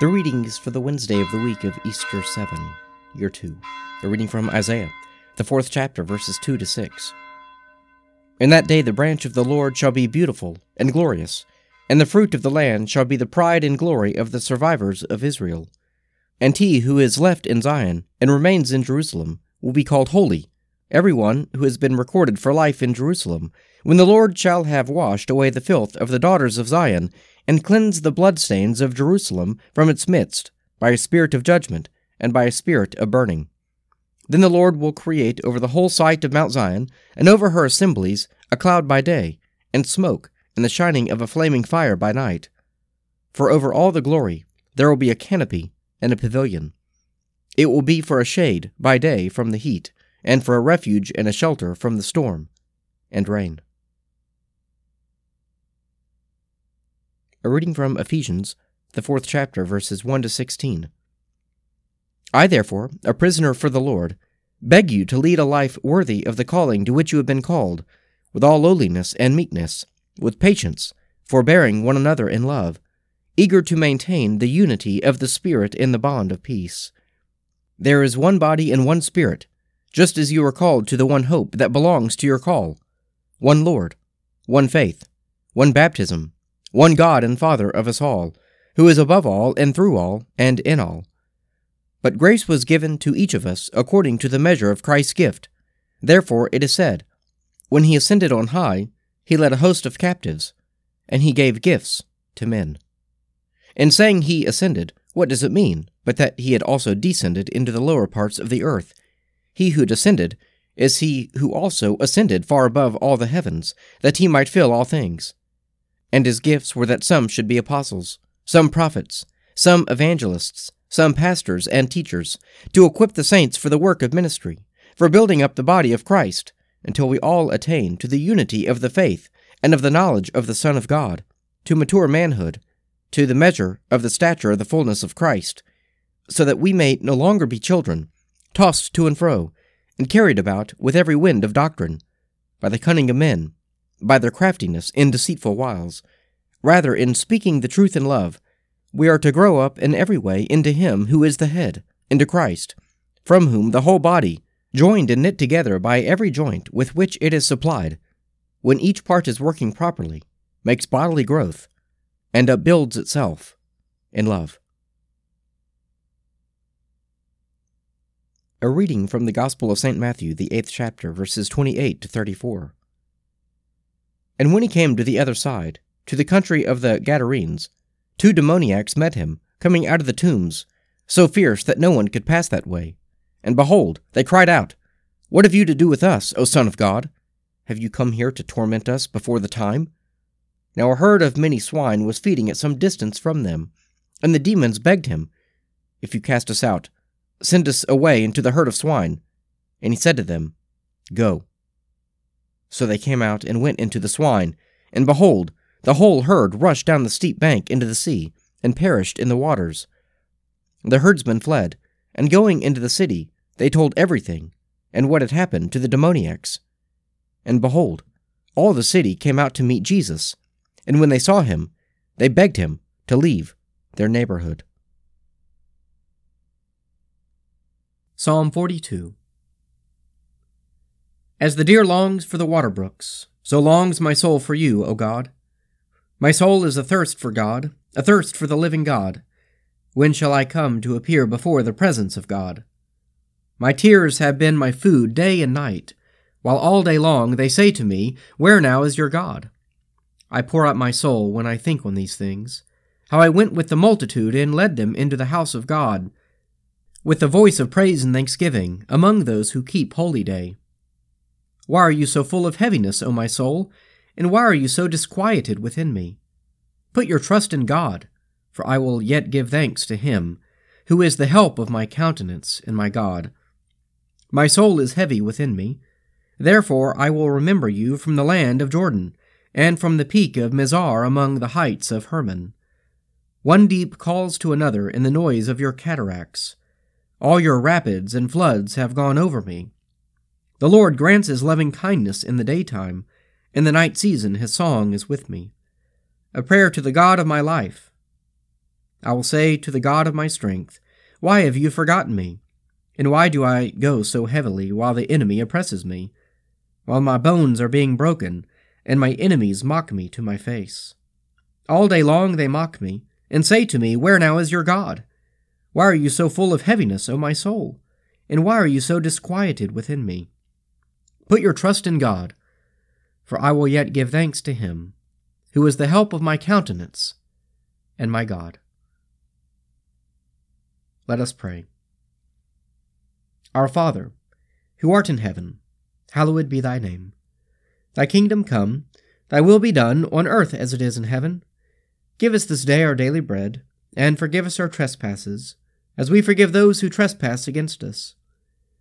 The reading is for the Wednesday of the week of Easter 7, year 2. The reading from Isaiah, the fourth chapter, verses 2 to 6. In that day the branch of the Lord shall be beautiful and glorious, and the fruit of the land shall be the pride and glory of the survivors of Israel. And he who is left in Zion and remains in Jerusalem will be called holy, every one who has been recorded for life in Jerusalem, when the Lord shall have washed away the filth of the daughters of Zion, and cleanse the bloodstains of Jerusalem from its midst, by a spirit of judgment, and by a spirit of burning. Then the Lord will create over the whole site of Mount Zion, and over her assemblies, a cloud by day, and smoke, and the shining of a flaming fire by night. For over all the glory there will be a canopy and a pavilion. It will be for a shade by day from the heat, and for a refuge and a shelter from the storm and rain. A reading from Ephesians, the fourth chapter, verses 1 to 16. I, therefore, a prisoner for the Lord, beg you to lead a life worthy of the calling to which you have been called, with all lowliness and meekness, with patience, forbearing one another in love, eager to maintain the unity of the Spirit in the bond of peace. There is one body and one Spirit, just as you are called to the one hope that belongs to your call one Lord, one faith, one baptism, one God and Father of us all, who is above all and through all and in all. But grace was given to each of us according to the measure of Christ's gift. Therefore it is said, When he ascended on high, he led a host of captives, and he gave gifts to men. In saying he ascended, what does it mean but that he had also descended into the lower parts of the earth? He who descended is he who also ascended far above all the heavens, that he might fill all things. And his gifts were that some should be apostles, some prophets, some evangelists, some pastors and teachers, to equip the saints for the work of ministry, for building up the body of Christ, until we all attain to the unity of the faith and of the knowledge of the Son of God, to mature manhood, to the measure of the stature of the fullness of Christ, so that we may no longer be children, tossed to and fro, and carried about with every wind of doctrine, by the cunning of men, by their craftiness in deceitful wiles. Rather, in speaking the truth in love, we are to grow up in every way into Him who is the head, into Christ, from whom the whole body, joined and knit together by every joint with which it is supplied, when each part is working properly, makes bodily growth, and upbuilds itself in love. A reading from the Gospel of St. Matthew, the eighth chapter, verses 28 to 34. And when he came to the other side, to the country of the Gadarenes, two demoniacs met him, coming out of the tombs, so fierce that no one could pass that way. And behold, they cried out, What have you to do with us, O Son of God? Have you come here to torment us before the time? Now a herd of many swine was feeding at some distance from them, and the demons begged him, If you cast us out, Send us away into the herd of swine. And he said to them, Go. So they came out and went into the swine, and behold, the whole herd rushed down the steep bank into the sea, and perished in the waters. The herdsmen fled, and going into the city, they told everything, and what had happened to the demoniacs. And behold, all the city came out to meet Jesus, and when they saw him, they begged him to leave their neighborhood. Psalm 42 As the deer longs for the water brooks, so longs my soul for you, O God. My soul is athirst for God, athirst for the living God. When shall I come to appear before the presence of God? My tears have been my food day and night, while all day long they say to me, Where now is your God? I pour out my soul when I think on these things, how I went with the multitude and led them into the house of God with the voice of praise and thanksgiving among those who keep holy day. Why are you so full of heaviness, O my soul, and why are you so disquieted within me? Put your trust in God, for I will yet give thanks to him, who is the help of my countenance and my God. My soul is heavy within me. Therefore I will remember you from the land of Jordan, and from the peak of Mizar among the heights of Hermon. One deep calls to another in the noise of your cataracts. All your rapids and floods have gone over me. The Lord grants his loving kindness in the daytime. In the night season his song is with me. A prayer to the God of my life. I will say to the God of my strength, Why have you forgotten me? And why do I go so heavily while the enemy oppresses me? While my bones are being broken, and my enemies mock me to my face. All day long they mock me, and say to me, Where now is your God? Why are you so full of heaviness, O my soul? And why are you so disquieted within me? Put your trust in God, for I will yet give thanks to him, who is the help of my countenance and my God. Let us pray. Our Father, who art in heaven, hallowed be thy name. Thy kingdom come, thy will be done, on earth as it is in heaven. Give us this day our daily bread, and forgive us our trespasses, as we forgive those who trespass against us.